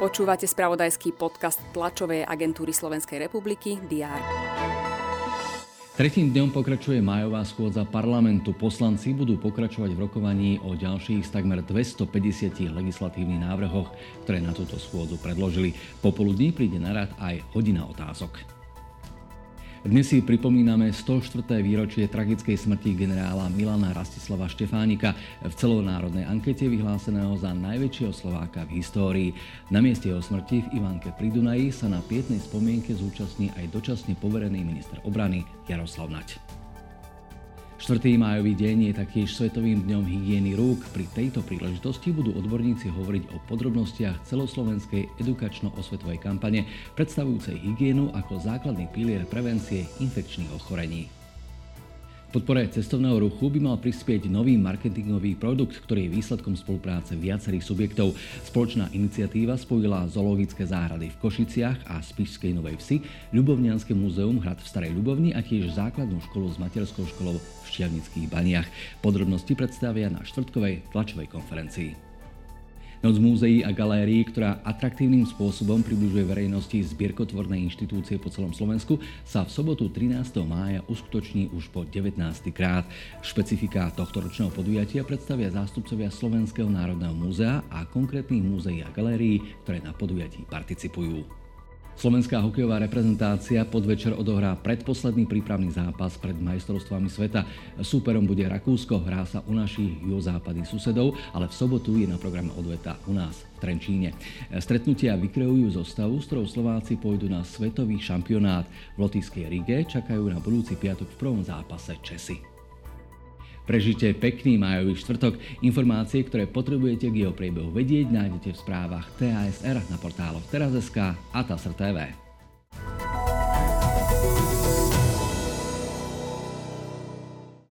Počúvate spravodajský podcast tlačovej agentúry Slovenskej republiky DR. Tretím dňom pokračuje majová schôdza parlamentu. Poslanci budú pokračovať v rokovaní o ďalších takmer 250 legislatívnych návrhoch, ktoré na túto schôdzu predložili. Popoludní príde na rad aj hodina otázok. Dnes si pripomíname 104. výročie tragickej smrti generála Milana Rastislava Štefánika v celonárodnej ankete vyhláseného za najväčšieho Slováka v histórii. Na mieste jeho smrti v Ivanke pri Dunaji sa na pietnej spomienke zúčastní aj dočasne poverený minister obrany Jaroslav Nať. 4. májový deň je taktiež Svetovým dňom hygieny rúk. Pri tejto príležitosti budú odborníci hovoriť o podrobnostiach celoslovenskej edukačno-osvetovej kampane predstavujúcej hygienu ako základný pilier prevencie infekčných ochorení podpore cestovného ruchu by mal prispieť nový marketingový produkt, ktorý je výsledkom spolupráce viacerých subjektov. Spoločná iniciatíva spojila zoologické záhrady v Košiciach a Spišskej Novej Vsi, Ľubovnianske múzeum Hrad v Starej Ľubovni a tiež základnú školu s materskou školou v Štiavnických baniach. Podrobnosti predstavia na štvrtkovej tlačovej konferencii. Noc múzeí a galérií, ktorá atraktívnym spôsobom približuje verejnosti zbierkotvorné inštitúcie po celom Slovensku, sa v sobotu 13. mája uskutoční už po 19. krát. Špecifika tohto ročného podujatia predstavia zástupcovia Slovenského národného múzea a konkrétnych múzeí a galérií, ktoré na podujatí participujú. Slovenská hokejová reprezentácia podvečer odohrá predposledný prípravný zápas pred majstrovstvami sveta. Súperom bude Rakúsko, hrá sa u našich juhozápadných susedov, ale v sobotu je na programe odveta u nás v Trenčíne. Stretnutia vykreujú zostavu, s ktorou Slováci pôjdu na svetový šampionát. V Lotyskej Rige čakajú na budúci piatok v prvom zápase Česi. Prežite pekný majový štvrtok. Informácie, ktoré potrebujete k jeho priebehu vedieť, nájdete v správach TASR na portáloch Teraz.sk a TASR TV.